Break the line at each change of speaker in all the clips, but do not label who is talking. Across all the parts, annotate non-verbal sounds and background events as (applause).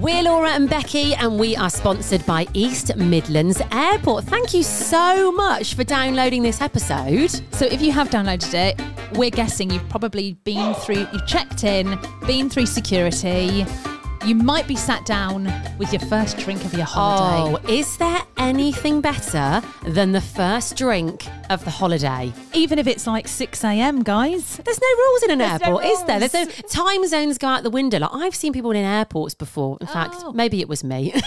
We're Laura and Becky, and we are sponsored by East Midlands Airport. Thank you so much for downloading this episode.
So, if you have downloaded it, we're guessing you've probably been through, you've checked in, been through security. You might be sat down with your first drink of your holiday.
Oh, is there anything better than the first drink of the holiday?
Even if it's like 6 a.m., guys.
There's no rules in an
There's no
airport, is there? There's no time zones go out the window. Like I've seen people in airports before. In fact,
Oh.
maybe it was me. (laughs)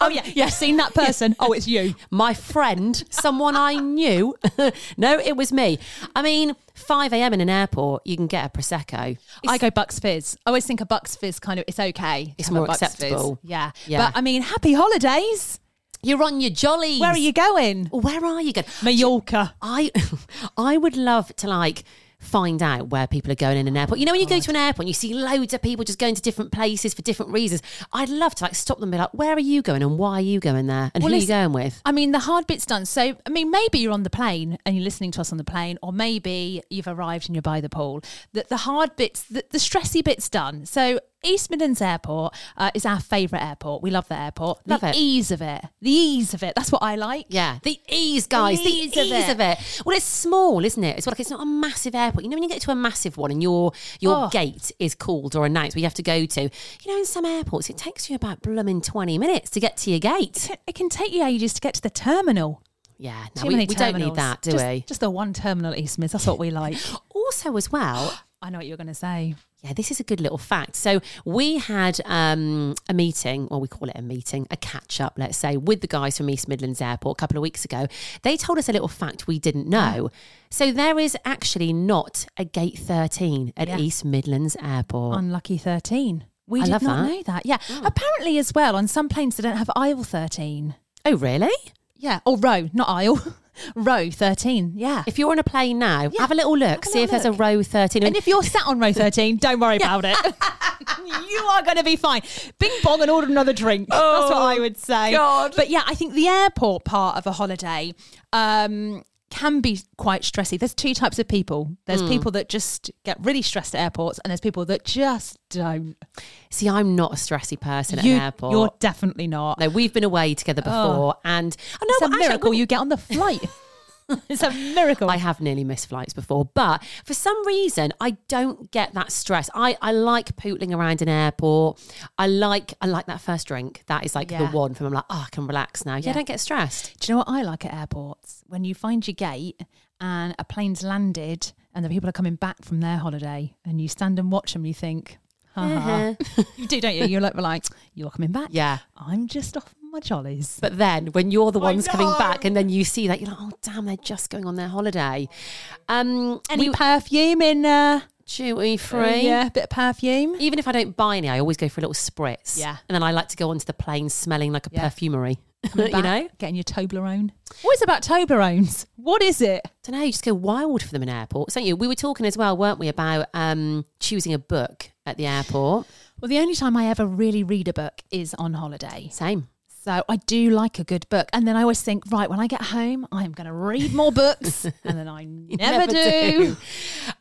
Oh, yeah. (laughs) You've seen that person. Oh, it's you.
My friend, someone I knew. (laughs) no, it was me. I mean, 5 a.m. in an airport, you can get a prosecco.
I go Bucks Fizz. I always think a Bucks Fizz kind of, it's okay.
It's more
Bucks Fizz.
acceptable.
Yeah.
Yeah.
But I mean, happy holidays.
You're on your jollies.
Where are you going?
Where are you going?
Mallorca.
I (laughs) I would love to like find out where people are going in an oh airport. You know, when you go to an airport and you see loads of people just going to different places for different reasons. I'd love to like stop them and be like, where are you going and why are you going there? And
Well,
who are you going with?
I mean, the hard bit's done. So, I mean, maybe you're on the plane and you're listening to us on the plane, or maybe you've arrived and you're by the pool. The, the hard bits, the, the stressy bit's done. So, East Midlands Airport uh, is our favourite airport. We love the airport.
Love
the
it.
ease of it. The ease of it. That's what I like.
Yeah, the ease, guys. The
ease
ease,
of
of,
it.
it. Well, it's small, isn't it? It's like it's not a massive airport. You know, when you get to a massive one and your your
Oh.
gate is called or announced, where you have to go to. You know, in some airports, it takes you about blooming twenty minutes to get to your gate.
It can take you ages to get to the terminal.
Yeah, no,
Too
we,
many
we don't need that, do
just,
we?
Just the one terminal at East Midlands. That's what we like. (gasps)
Also, as well,
I know what you're going to say.
Yeah, this is a good little fact. So we had um, a meeting, or we call it a meeting, a catch up, let's say, with the guys from East Midlands Airport a couple of weeks ago. They told us a little fact we didn't know. So there is actually not a gate 13 at
Yeah.
East Midlands Airport.
Unlucky 13. We
I
did not
that.
know that. Yeah. Apparently, as well, on some planes, they don't have aisle 13.
oh, really?
Yeah. Or row, not aisle. (laughs) row 13. Yeah.
If you're on a plane now, have a little look,
a
see if
little
there's a row 13.
and if you're sat on row 13, don't worry about it. (laughs) (laughs) you are going to be fine. Bing bong and order another drink. That's what I would say.
God.
But yeah, I think the airport part of a holiday um, can be quite stressy. There's two types of people. There's hmm. people that just get really stressed at airports, and there's people that just don't.
see, I'm not a stressy person
You,
at an airport.
You're definitely not.
no, we've been away together before, and oh, no,
it's a miracle you get on the flight. (laughs) (laughs) it's a miracle.
I have nearly missed flights before, but for some reason I don't get that stress. I, I like pootling around an airport. I like I like that first drink. That is like
Yeah.
the one from I'm like, oh, I can relax now. Yeah,
Yeah.
I don't get stressed.
Do you know what I like at airports? When you find your gate and a plane's landed and the people are coming back from their holiday and you stand and watch them, you think, ha ha. Uh-huh. (laughs) you do, don't you? You're like, like, you're coming back.
Yeah.
I'm just off my jollies.
But then when you're the ones coming back and then you see that, you're like, oh damn, they're just going on their holiday. Um
Any
we-
perfume in uh,
duty free.
Yeah, a bit of perfume.
Even if I don't buy any, I always go for a little spritz.
Yeah.
And then I like to go onto the plane smelling like a
Yeah.
perfumery.
Coming (laughs)
you know?
getting your Toblerone. What is about Toblerones? What is it?
don't know, you just go wild for them in airports, don't you? We were talking as well, weren't we, about um, choosing a book at the airport.
Well, the only time I ever really read a book is on holiday.
Same.
So I do like a good book. And then I always think, right, when I get home, I'm going to read more books. (laughs) and then I never, do.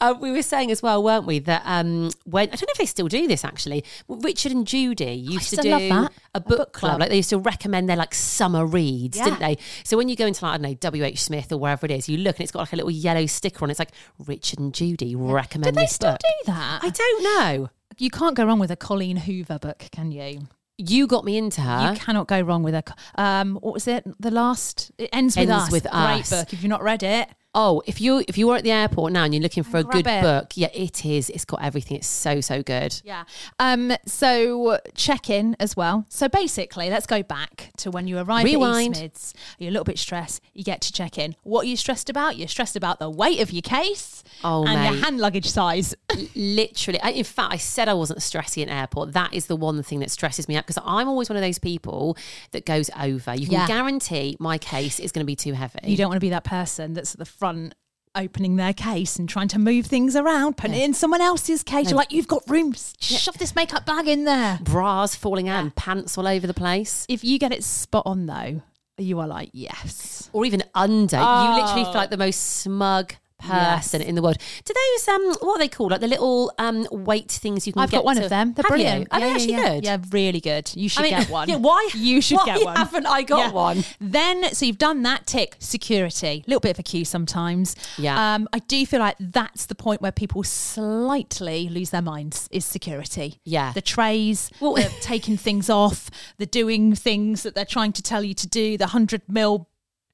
Uh, we were saying as well, weren't we, that um, when I don't know if they still do this actually. Richard and Judy used
used
to do
that.
a
A
book,
book
club.
club.
Like they used to recommend their like summer reads,
Yeah.
didn't they? So when you go into like I don't know WH Smith or wherever it is, you look and it's got like a little yellow sticker on. it. It's like Richard and Judy recommend
Do they still
book.
do that?
I don't know.
you can't go wrong with a Colleen Hoover book, can you?
You got me into her.
You cannot go wrong with her. Um, what was it? The last. It ends with
Ends
us.
with
Great
Us.
book. If you've not read it,
Oh, if you if you were at the airport now and you're looking for a
Grab
good
it.
book, yeah, it is. It's got everything. It's so so good.
yeah. Um. So check in as well. So basically, let's go back to when you arrive
Rewind.
at East Mids. You're a little bit stressed. You get to check in. What are you stressed about? You're stressed about the weight of your case
Oh,
and your hand luggage size. (laughs)
literally in fact i said i wasn't stressy in airport that is the one thing that stresses me out because i'm always one of those people that goes over you can
Yeah.
guarantee my case is going to be too heavy
You don't want to be that person that's at the front opening their case and trying to move things around, putting it in someone else's case. You're like, you've got room. Shove this makeup bag in there.
bras falling out and pants all over the place
If you get it spot on though, you are like, yes.
or even under you literally feel
Oh.
like the most smug person in the world do those um what are they called like the little um weight things you can
I've got one
to-
of them. They're
Have you?
brilliant.
are they
Yeah,
actually
yeah, yeah.
good
Yeah, really good. You should
I mean,
get one. (laughs)
yeah, why-
You should
why
get one.
haven't I got one?
Then, so you've done that tick, security. A little bit of a queue sometimes.
Yeah.
Um, I do feel like that's the point where people slightly lose their minds is security.
Yeah.
The trays,
Well-
the taking things off, the doing things that they're trying to tell you to do, the 100 mil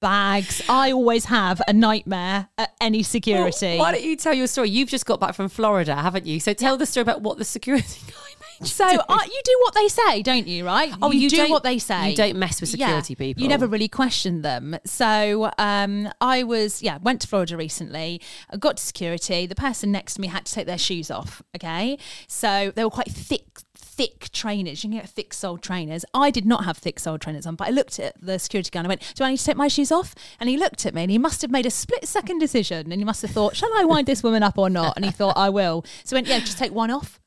bags. I always have a nightmare at any security.
Well, why don't you tell your story? You've just got back from Florida, haven't you? So tell the story about what the security (laughs) guy made.
So
do.
uh, you do what they say, don't you? Right?
Oh, you
do
don't-
what they say.
you don't mess with security people.
You never really question them. So um, I was, yeah, went to Florida recently. I got to security. The person next to me had to take their shoes off. Okay, so they were quite thick. Thick trainers, you can get thick soled trainers. I did not have thick soled trainers on, but I looked at the security guy and I went, Do I need to take my shoes off? And he looked at me and he must have made a split second decision and he must have thought, Shall I wind this woman up or not? And he thought, I will. So he went, Yeah, just take one off.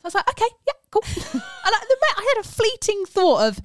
So I was like, okay, yeah, cool. (laughs) and I, had a fleeting thought of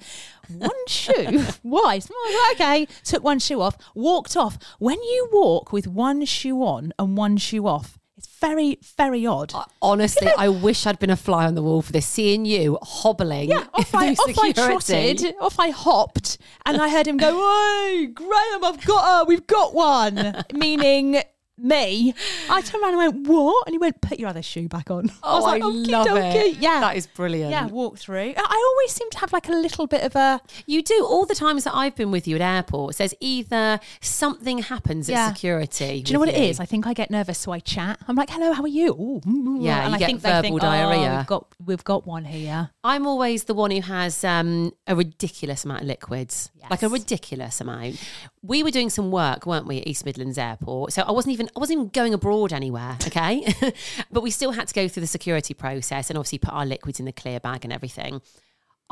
one shoe. (laughs) Why? So like, okay, took one shoe off, walked off. When you walk with one shoe on and one shoe off, it's very, very odd.
Honestly, I wish I'd been a fly on the wall for this. Seeing you hobbling,
yeah, off (laughs) I, off I trotted, off I hopped, and I heard him go, "Hey, Graham, I've got her. We've got one." (laughs) Meaning me. I turned around and went, "What?" And he went, "Put your other shoe back on."
Oh,
was
I,
like, "Okie
love
dokie."
it.
Yeah,
that is brilliant.
Yeah, walk through. I I always seem to have like a little bit of a
You do all the times that I've been with you at airports. There's either something happens
Yeah.
at security.
Do you know what it is? I think I get nervous, so I chat. I'm like, "Hello, how are you?" Ooh, mm, mm,
Yeah,
and
you
I
get
think they
verbal
think,
diarrhea.
Oh, we've got we've got one here.
I'm always the one who has um, a ridiculous amount of liquids, like a
Yes.
ridiculous amount. We were doing some work, weren't we, at East Midlands Airport? So I wasn't even I wasn't even going abroad anywhere, okay? (laughs) but we still had to go through the security process and obviously put our liquids in the clear bag and everything.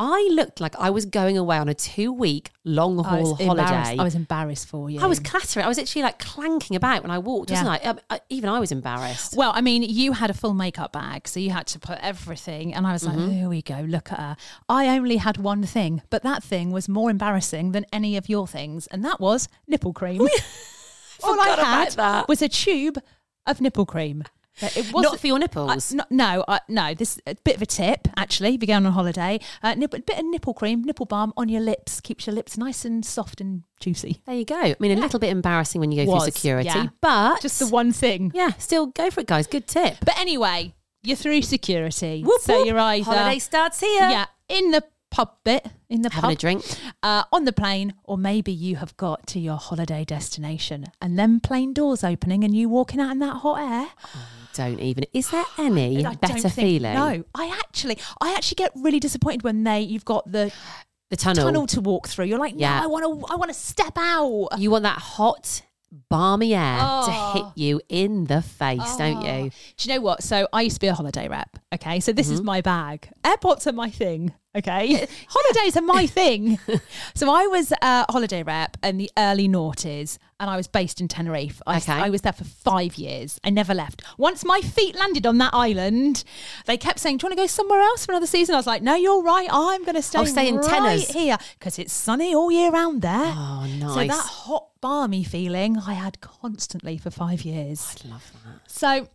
I looked like I was going away on a two week long haul holiday.
I was embarrassed for you.
I was clattering. I was actually like clanking about when I walked, wasn't I? Um, I? Even I was embarrassed.
Well, I mean, you had a full makeup bag, so you had to put everything. And I was like,
Mm-hmm.
here we go, look at her. I only had one thing, but that thing was more embarrassing than any of your things, and that was nipple cream. (laughs) All I had
that.
was a tube of nipple cream. But It wasn't
Not for your nipples.
I- no, no, I- no. This a bit of a tip actually. If you're going on holiday, uh, nip, a bit of nipple cream, nipple balm on your lips keeps your lips nice and soft and juicy.
there you go. I mean, a little bit embarrassing when you go
Was,
through security,
yeah.
but
Just the one thing.
Yeah, still go for it, guys. Good tip.
But anyway, you're through security,
Whoop,
so
whoop.
you're either
Holiday starts here.
yeah in the pub bit in the
Having
pub
a drink.
uh, on the plane, or maybe you have got to your holiday destination and then plane doors opening and you walking out in that hot air.
Don't even. Is there any better
think-
feeling?
No, I actually, I actually get really disappointed when they you've got the
The tunnel.
tunnel to walk through. You're like,
Yeah.
no, I want to, I want to step out.
You want that hot, balmy air
Oh.
to hit you in the face, don't you?
Do you know what? So I used to be a holiday rep. Okay, so this
Mm-hmm.
is my bag. Airports are my thing. Okay, holidays are my (laughs) thing. So I was a holiday rep in the early noughties, and I was based in Tenerife. I,
Okay.
I was there for five years. I never left. Once my feet landed on that island, they kept saying, "Do you want to go somewhere else for another season?" I was like, "No, you're right. I'm going to stay,
I'll stay in
right
Teners."
here because it's sunny all year round there."
Oh, nice.
So that hot, balmy feeling I had constantly for five years.
I'd love that.
So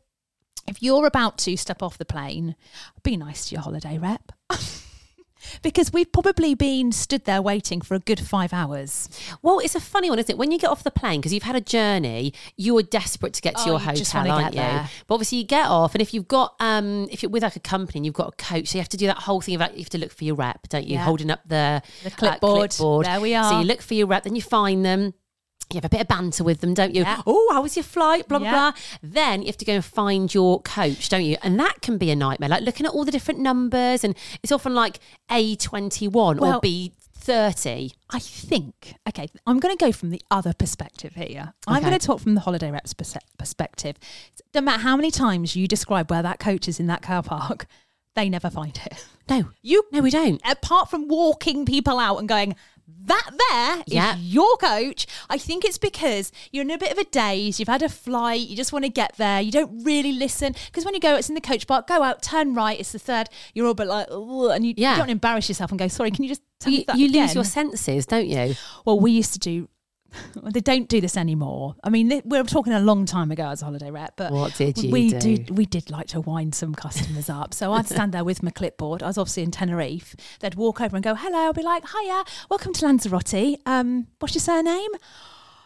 if you're about to step off the plane, be nice to your holiday rep. (laughs) because we've probably been stood there waiting for a good five hours.
Well, it's a funny one, isn't it? When you get off the plane, because you've had a journey, you are desperate to get to
Oh,
your
you
hotel, aren't you?
there.
But obviously, you get off, and if you've got, um, if you're with like a company and you've got a coach, so you have to do that whole thing about you have to look for your rep, don't you?
Yeah.
Holding up the,
The clipboard. There we are.
So you look for your rep, then you find them. You have a bit of banter with them, don't you?
Yeah.
Oh, how was your flight? Blah, blah,
Yeah.
blah. Then you have to go and find your coach, don't you? And that can be a nightmare, like looking at all the different numbers. And it's often like A21
Well-
or B30.
I think, okay, I'm going to go from the other perspective here. I'm going to talk from the holiday rep's perspective. No matter how many times you describe where that coach is in that car park, they never find it.
No,
You
no, we don't.
apart from walking people out and going, that there is
Yeah.
your coach. I think it's because you're in a bit of a daze. You've had a flight. You just want to get there. You don't really listen because when you go, it's in the coach park. Go out, turn right. It's the third. You're all but like, and you,
Yeah.
you don't embarrass yourself and go, sorry. Can you just tell me
You, you lose your senses, don't you?
Well, we used to do. (laughs) They don't do this anymore. I mean, th- we were talking a long time ago as a holiday rep, but
What did you
we
do?
Did, we did like to wind some customers up. So I'd stand there with my clipboard. I was obviously in Tenerife. They'd walk over and go, "Hello." I'll be like, "Hiya, welcome to Lanzarote. Um, what's your surname?"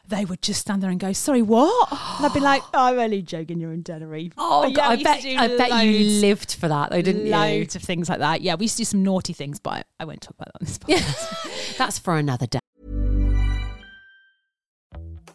They would just stand there and go, "Sorry, what?" And I'd be like, (gasps) "I'm only joking. You're in Tenerife."
Oh,
But
God, I
we used to
bet I bet you lived for that, though, didn't
loads of things like that. Yeah, we used to do some naughty things, but I, I won't talk about that on this (laughs) podcast.
That's for another day.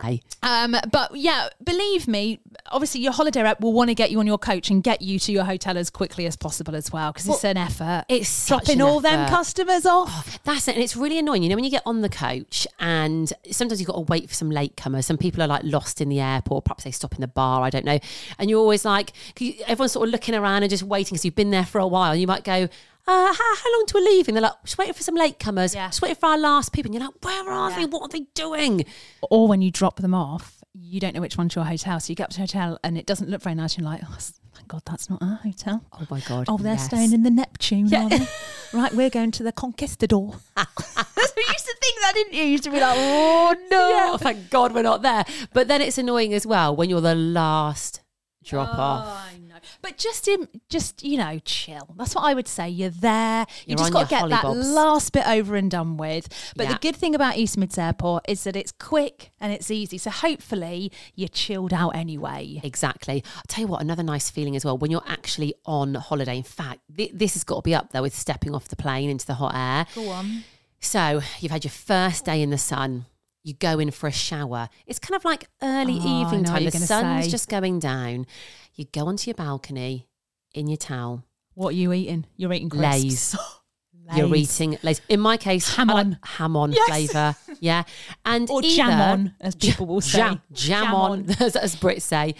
Hey.
Um, but yeah, believe me, obviously your holiday rep will want to get you on your coach and get you to your hotel as quickly as possible as well because it's an effort.
It's
dropping all them customers off.
That's it. And it's really annoying. You know, when you get on the coach and sometimes you've got to wait for some latecomers. Some people are like lost in the airport, perhaps they stop in the bar, I don't know. And you're always like, everyone's sort of looking around and just waiting because you've been there for a while. You might go, uh, how, how long till we're leaving? They're like, just waiting for some latecomers,
Yeah.
just waiting for our last people. And you're like, where are they? What are they doing?
Or when you drop them off, you don't know which one's your hotel. So you get up to the hotel and it doesn't look very nice. You're like, oh, thank God that's not our hotel.
Oh my God.
Oh, they're
yes.
staying in the Neptune, are they? right, we're going to the Conquistador. (laughs) That's you used to think that, didn't you? You used to be like, oh no.
Yeah, oh, thank God we're not there. But then it's annoying as well when you're the last drop oh, off.
Oh, I know. But just in, just you know, chill. That's what I would say. You're there. You
You're
just got to get that last bit over and done with. But
Yeah.
the good thing about East Mids Airport is that it's quick and it's easy. So hopefully you're chilled out anyway.
Exactly. I'll tell you what, another nice feeling as well when you're actually on holiday. In fact, th- this has got to be up there with stepping off the plane into the hot air.
Go on.
So you've had your first day in the sun. You go in for a shower. It's kind of like early
Oh,
evening time. The sun's
say.
just going down. You go onto your balcony in your towel.
What are you eating? You're eating crisps.
Lays. (laughs) You're eating Lays. In my case,
Ham
I like
on.
ham on
Yes.
flavour. (laughs) Yeah, and
Or
either-
jam on, as people will say.
Jam, jam,
Jam
on,
on. (laughs)
as, as Brits say.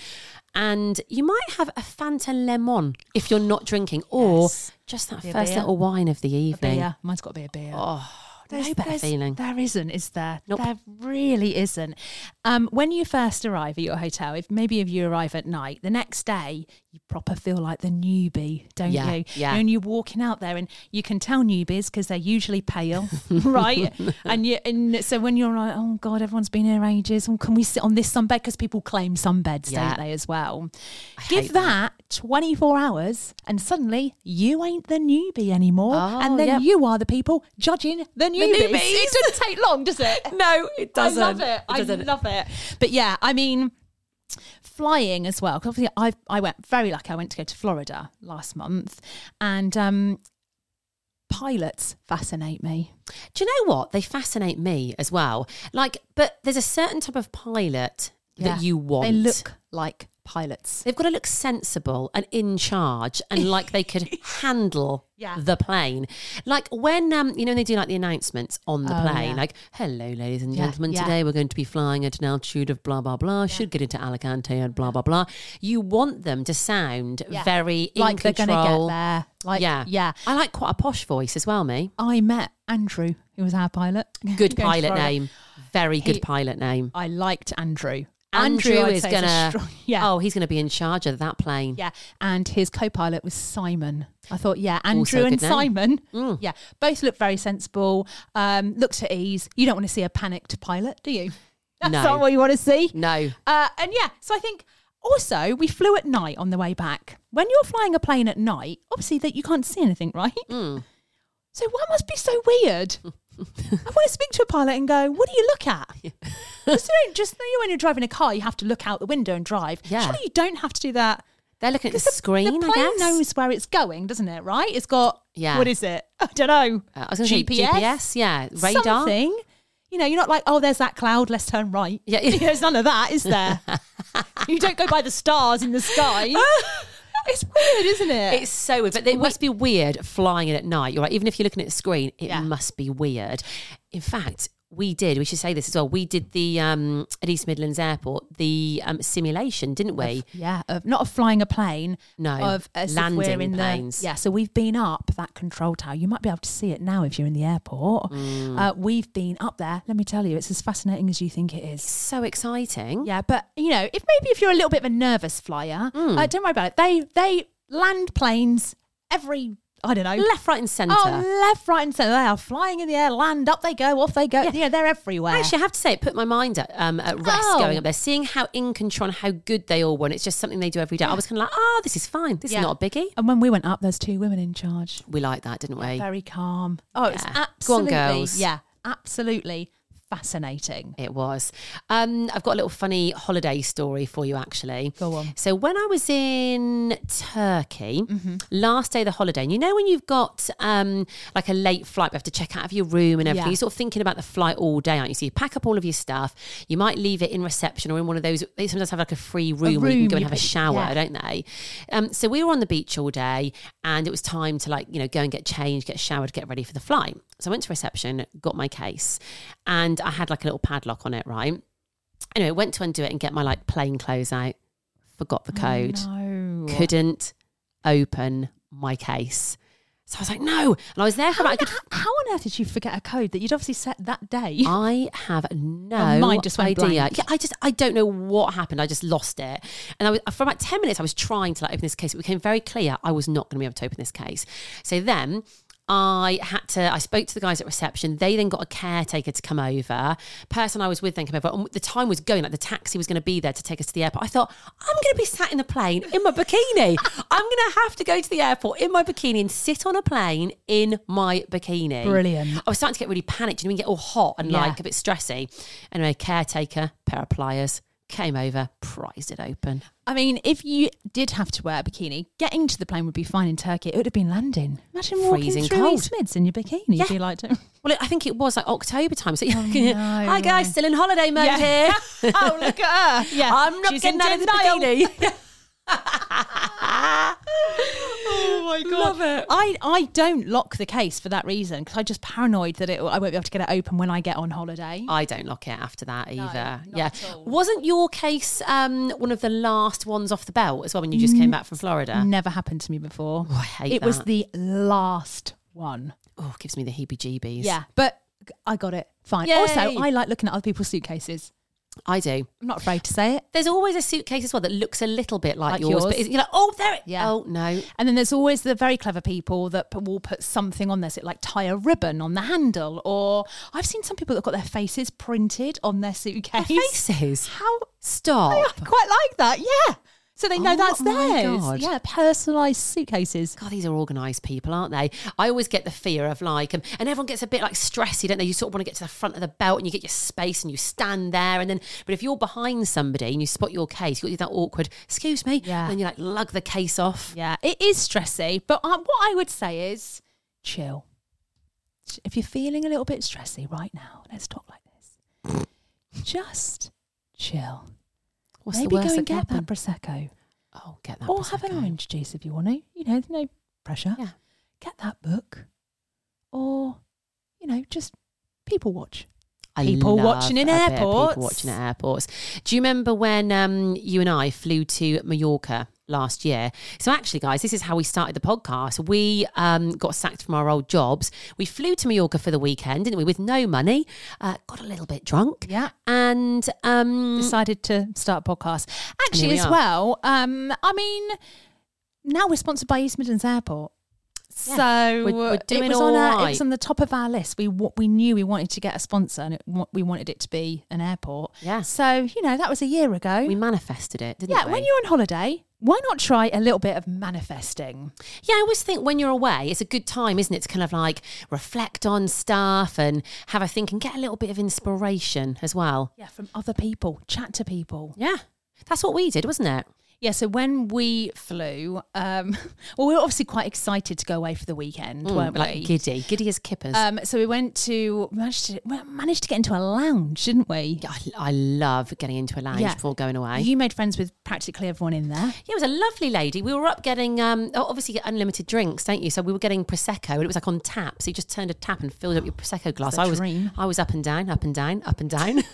And you might have a Fanta Lemon if you're not drinking, or
Yes.
just that
Be
first little wine of the evening.
Mine's got to be a beer.
Oh,
There's-
no better
there's-
feeling.
There isn't, is there?
Nope.
There really isn't. Um, when you first arrive at your hotel, if maybe if you arrive at night, the next day you proper feel like the newbie, don't
Yeah,
you?
yeah.
And you're walking out there, and you can tell newbies because they're usually pale, (laughs) right? (laughs) and you, and so when you're like, oh god, everyone's been here ages. Oh, can we sit on this sunbed? Because people claim sunbeds,
Yeah.
don't they, as well?
hate
Give that 24 hours, and suddenly you ain't the newbie anymore,
Oh,
and then you are the people judging the newbies.
newbies.
It doesn't take long, does it? (laughs)
No, it doesn't.
I love it. I
doesn't.
love it. But yeah, I mean, flying as well. Because obviously, I I went very lucky. I went to go to Florida last month, and um, pilots fascinate me.
Do you know what? They fascinate me as well. Like, but there's a certain type of pilot
Yeah.
that you want.
They look like pilots.
They've got to look sensible and in charge and (laughs) like they could handle
Yeah.
the plane. Like when um you know when they do like the announcements on the
Oh,
plane,
yeah.
like, hello ladies and
Yeah,
gentlemen, today we're going to be flying at an altitude of blah blah blah, should get into Alicante and blah blah blah. You want them to sound very in
like they're going to get there. Like
yeah.
yeah.
I like quite a posh voice as well, me.
I met Andrew, who was our pilot. (laughs)
Good pilot name. Very good
He-
pilot name.
I liked Andrew.
Andrew,
I'd
is gonna (laughs)
yeah.
Oh, he's gonna be in charge of that plane.
Yeah, and his co-pilot was Simon. I thought, yeah, Andrew and
name.
Simon,
Mm.
yeah, both look very sensible. Um, looked at ease. You don't want to see a panicked pilot, do you? (laughs) That's
No.
not what you want to see.
No.
Uh, and yeah, so I think also we flew at night on the way back. When you're flying a plane at night, obviously that you can't see anything, right?
Mm.
So what must be so weird? (laughs) I want to speak to a pilot and go, "What do you look at?" (laughs) just, you know, just you know, when you're driving a car, you have to look out the window and drive.
Yeah.
Surely you don't have to do that.
They're looking at the screen,
The
I
plane knows where it's going, doesn't it? Right? It's got
Yeah.
What is it? I don't know.
Uh, I was going to say GPS, yeah, radar.
Something. You know, you're not like, oh, there's that cloud. Let's turn right.
Yeah. (laughs)
there's none of that, is there? (laughs) you don't go by the stars in the sky. It's weird, isn't it?
It's so weird, but it must be weird flying it at night. You're right. Even if you're looking at the screen, it
Yeah.
must be weird. In fact, we did. We should say this as well. We did the um, at East Midlands Airport the um, simulation, didn't we?
yeah, of not of flying a plane.
No,
of we're
landing
in
planes.
the yeah. So we've been up that control tower. You might be able to see it now if you're in the airport.
Mm.
Uh, we've been up there. Let me tell you, it's as fascinating as you think it is.
so exciting.
Yeah, but you know, if maybe if you're a little bit of a nervous flyer,
Hmm.
uh, don't worry about it. They they land planes every I don't know
Left, right, and centre.
Oh, left, right, and centre. They are flying in the air. Land up they go. Off they go. You know, they're everywhere.
Actually, I have to say, it put my mind at, um, at rest
Oh.
going up there, seeing how in control and how good they all were. And it's just something they do every day. I was kind of like, oh, this is fine. This
Yeah.
is not a biggie.
and when we went up, there's two women in charge.
We like that, didn't we?
Very calm. Oh, it's
Yeah. Go on,
absolutely
girls.
yeah, absolutely fascinating.
It was. Um, I've got a little funny holiday story for you, actually.
Go on.
So when I was in Turkey, last day of the holiday, and you know when you've got um, like a late flight, you have to check out of your room and everything.
Yeah.
You're sort of thinking about the flight all day, aren't you? So you pack up all of your stuff. You might leave it in reception or in one of those. They sometimes have like a free room, where you can
room
go and have a shower,
yeah.
don't they? Um, so we were on the beach all day, and it was time to like you know go and get changed, get showered, get ready for the flight. So I went to reception, got my case, and I had like a little padlock on it, right? Anyway, went to undo it and get my like plain clothes out. Forgot the oh, code.
No.
Couldn't open my case. So I was like, no. And I was there for
How,
about a good.
on- how on earth did you forget a code that you'd obviously set that day? (laughs)
I have no
Oh, mine just went
idea.
blank.
Yeah, I just I don't know what happened. I just lost it, and I was for about ten minutes. I was trying to like open this case. It became very clear I was not going to be able to open this case. So then. I had to. I spoke to the guys at reception. They then got a caretaker to come over. Person I was with then came over, and the time was going. Like the taxi was going to be there to take us to the airport. I thought I'm going to be sat in the plane in my bikini. (laughs) I'm going to have to go to the airport in my bikini and sit on a plane in my bikini.
Brilliant.
I was starting to get really panicked. You know, you get all hot and
Yeah.
like a bit stressy. Anyway, caretaker, pair of pliers, came over, prised it open.
I mean, if you did have to wear a bikini, getting to the plane would be fine in Turkey. It would have been landing. Imagine walking
Freezing
through
cold.
East Mids in your bikini. You'd
Yeah.
be like, (laughs)
Well, I think it was like October time. So,
Oh, no,
hi guys,
right.
still in holiday mode here. (laughs)
oh, look at her. (laughs) Yeah,
I'm not
She's
getting
in
out of the bikini.
My god!
Love it.
I I don't lock the case for that reason because I'm just paranoid that it I won't be able to get it open when I get on holiday.
I don't lock it after that either.
not
yeah. Wasn't your case um, one of the last ones off the belt as well when you just came back from Florida?
Never happened to me before.
Oh, I hate
it was the last one.
Oh, it gives me the heebie jeebies.
Yeah, but I got it. Fine.
Yay.
Also, I like looking at other people's suitcases.
I do.
I'm not afraid to say it.
There's always a suitcase as well that looks a little bit like,
Like
yours,
yours.
but you're like, oh, there it.
Yeah.
Oh no.
And then there's always the very clever people that p- will put something on there, so like tie a ribbon on the handle, or I've seen some people that got their faces printed on their suitcase.
faces?
How
Stop.
I quite like that. Yeah. So they know
Oh
that's theirs.
God.
Yeah, personalised suitcases.
God, these are organised people, aren't they? I always get the fear of like, um, and everyone gets a bit like stressy, don't they? You sort of want to get to the front of the belt and you get your space and you stand there. And then, but if you're behind somebody and you spot your case, you've got that awkward, excuse me.
Yeah.
And then you like lug the case off.
Yeah, it is stressy, but uh, what I would say is chill. If you're feeling a little bit stressy right now, let's talk like this. Just chill.
What's
Maybe
the worst
go and
that
get that prosecco,
Oh, get that.
or have an orange juice if you want to. You know, there's no pressure.
Yeah.
Get that book, or you know, just people watch.
I
People watching in airports.
People watching at airports. Do you remember when um, you and I flew to Mallorca last year? So actually, guys, this is how we started the podcast. We um, got sacked from our old jobs. We flew to Mallorca for the weekend, didn't we? With no money. Uh, got a little bit drunk.
Yeah.
And um,
Decided to start a podcast. Actually,
we
as
are.
well. Um, I mean, now we're sponsored by East Midlands Airport.
Yeah,
So
we're- we're doing
it was on our, it was on the top of our list. We we knew we wanted to get a sponsor, and it, we wanted it to be an airport.
Yeah.
So you know that was a year ago.
we manifested it, didn't
yeah.
we?
When you're on holiday, why not try a little bit of manifesting?
Yeah, I always think when you're away, it's a good time, isn't it, to kind of like reflect on stuff and have a think and get a little bit of inspiration as well.
Yeah, from other people, chat to people.
Yeah, that's what we did, wasn't it?
Yeah, so when we flew, um, (laughs) well, we were obviously quite excited to go away for the weekend, weren't
Mm, like
we?
giddy, giddy as kippers.
Um, so we went to managed to managed to get into a lounge, didn't we?
I, I love getting into a lounge
Yeah.
before going away.
You made friends with practically everyone in there.
yeah, it was a lovely lady. We were up getting, um, obviously, unlimited drinks, don't you? So we were getting prosecco, and it was like on tap. So you just turned a tap and filled up your prosecco glass. I was,
dream.
I was up and down, up and down, up and down, (laughs)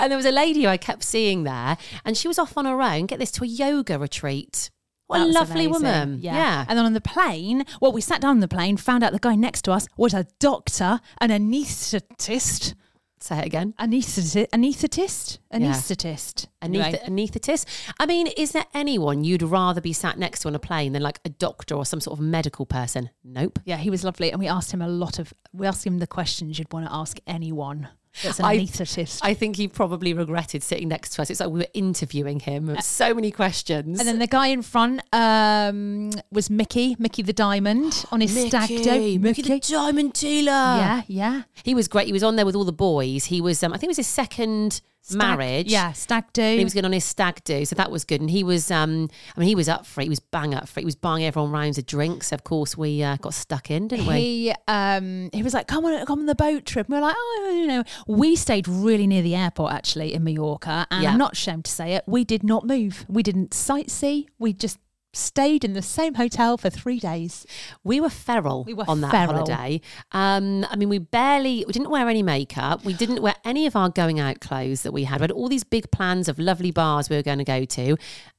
and there was a lady who I kept seeing there, and she was off on her own. Get this to a yoga retreat. What
That
a lovely
amazing.
woman! Yeah.
And then on the plane, well, we sat down on the plane, found out the guy next to us was a doctor, an anaesthetist,
Say it again.
anaesthetist, anaesthetist,
Yeah.
anaesthetist. Anyway,
anaesthetist. I mean, is there anyone you'd rather be sat next to on a plane than like a doctor or some sort of medical person? Nope.
Yeah, he was lovely, and we asked him a lot of. We asked him the questions you'd want to ask anyone that's an
I-
anaesthetist.
I think he probably regretted sitting next to us. It's like we were interviewing him. So many questions.
and then the guy in front um, was Mickey, Mickey the Diamond, (gasps) on his stag do.
Mickey the Diamond Dealer.
Yeah, yeah.
He was great. He was on there with all the boys. He was, um, I think it was his second
Stag-
marriage.
Yeah, stag do.
And he was going on his stag do, so that was good. And he was, um, I mean, he was up for it. He was bang up for it. He was buying everyone rounds of drinks. Of course, we uh, got stuck in, didn't we?
He um he was like, come on, come on the boat trip. And we were like, oh, you know, we stayed really near the airport actually in Mallorca, and
Yeah.
I'm not ashamed to say it. We did not move. We didn't sightsee. We just stayed in the same hotel for three days.
We were feral
We were
on that
feral.
holiday. Um, I mean, we barely, we didn't wear any makeup. We didn't wear any of our going out clothes that we had. We had all these big plans of lovely bars we were going to go to,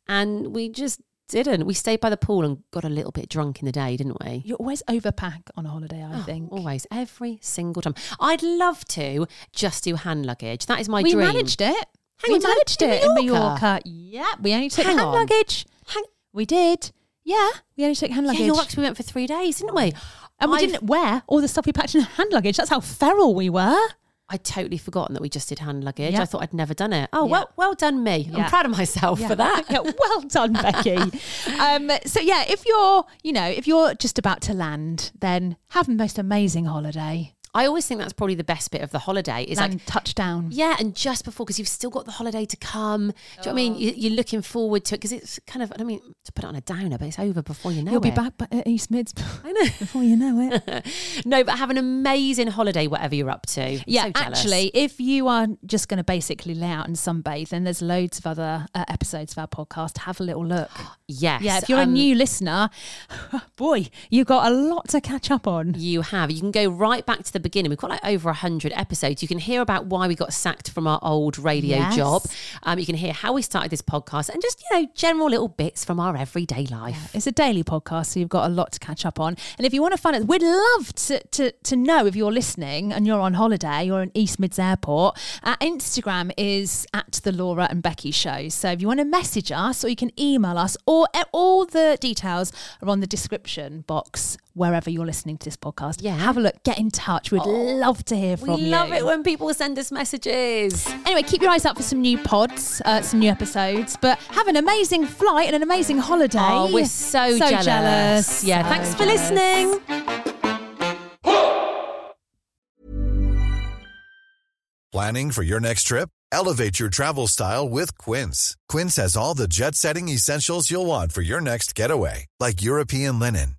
and we just didn't. We stayed by the pool and got a little bit drunk in the day, didn't we?
You always overpack on a holiday, I
Oh,
think.
always, every single time. I'd love to just do hand luggage. That is my
we
dream.
We managed it.
Hang
we
on,
managed it in
Mallorca?
Mallorca. Yeah, we only took
Hang
hand
on.
luggage. We did. Yeah, we only took hand
yeah,
luggage.
you're right, 'cause we went for three days, didn't we?
and we
I've-
didn't wear all the stuff we packed in hand luggage. That's how feral we were.
I'd totally forgotten that we just did hand luggage.
Yeah.
I thought I'd never done it. Oh,
Yeah.
well, well done me.
Yeah.
I'm proud of myself for that. (laughs)
yeah, well done, Becky. (laughs) um, so yeah, if you're, you know, if you're just about to land, then have the most amazing holiday.
I always think that's probably the best bit of the holiday. Is
land
like,
touchdown.
yeah, and just before, because you've still got the holiday to come. Do you know what I mean? You, you're looking forward to it because it's kind of, I don't mean to put it on a downer, but it's over before you know it.
You'll be back at East Mids
I know.
before you know it. (laughs)
no, but have an amazing holiday, whatever you're up to.
Yeah,
so
actually, if you are just going to basically lay out and sunbathe, then there's loads of other uh, episodes of our podcast. Have a little look. (gasps)
Yes.
Yeah, if you're a
um,
new listener, (sighs) boy, you've got a lot to catch up on.
You have. You can go right back to the beginning. We've got like over 100 episodes. You can hear about why we got sacked from our old radio
Yes.
job. Um, you can hear how we started this podcast and just, you know, general little bits from our everyday life.
It's a daily podcast, so you've got a lot to catch up on. And if you want to find it, we'd love to, to, to know if you're listening and you're on holiday or in East Mids Airport. Our Instagram is at the Laura and Becky Show. So if you want to message us or you can email us, or e- all the details are on the description box wherever you're listening to this podcast.
Yeah.
Have a look, get in touch. We'd love to hear from
We
you.
We love it when people send us messages.
Anyway, keep your eyes out for some new pods, uh, some new episodes. But have an amazing flight and an amazing holiday.
Oh, we're so,
So
jealous.
jealous.
Yeah,
So
thanks for
jealous.
listening.
Planning for your next trip? Elevate your travel style with Quince. Quince has all the jet setting essentials you'll want for your next getaway, like European linen,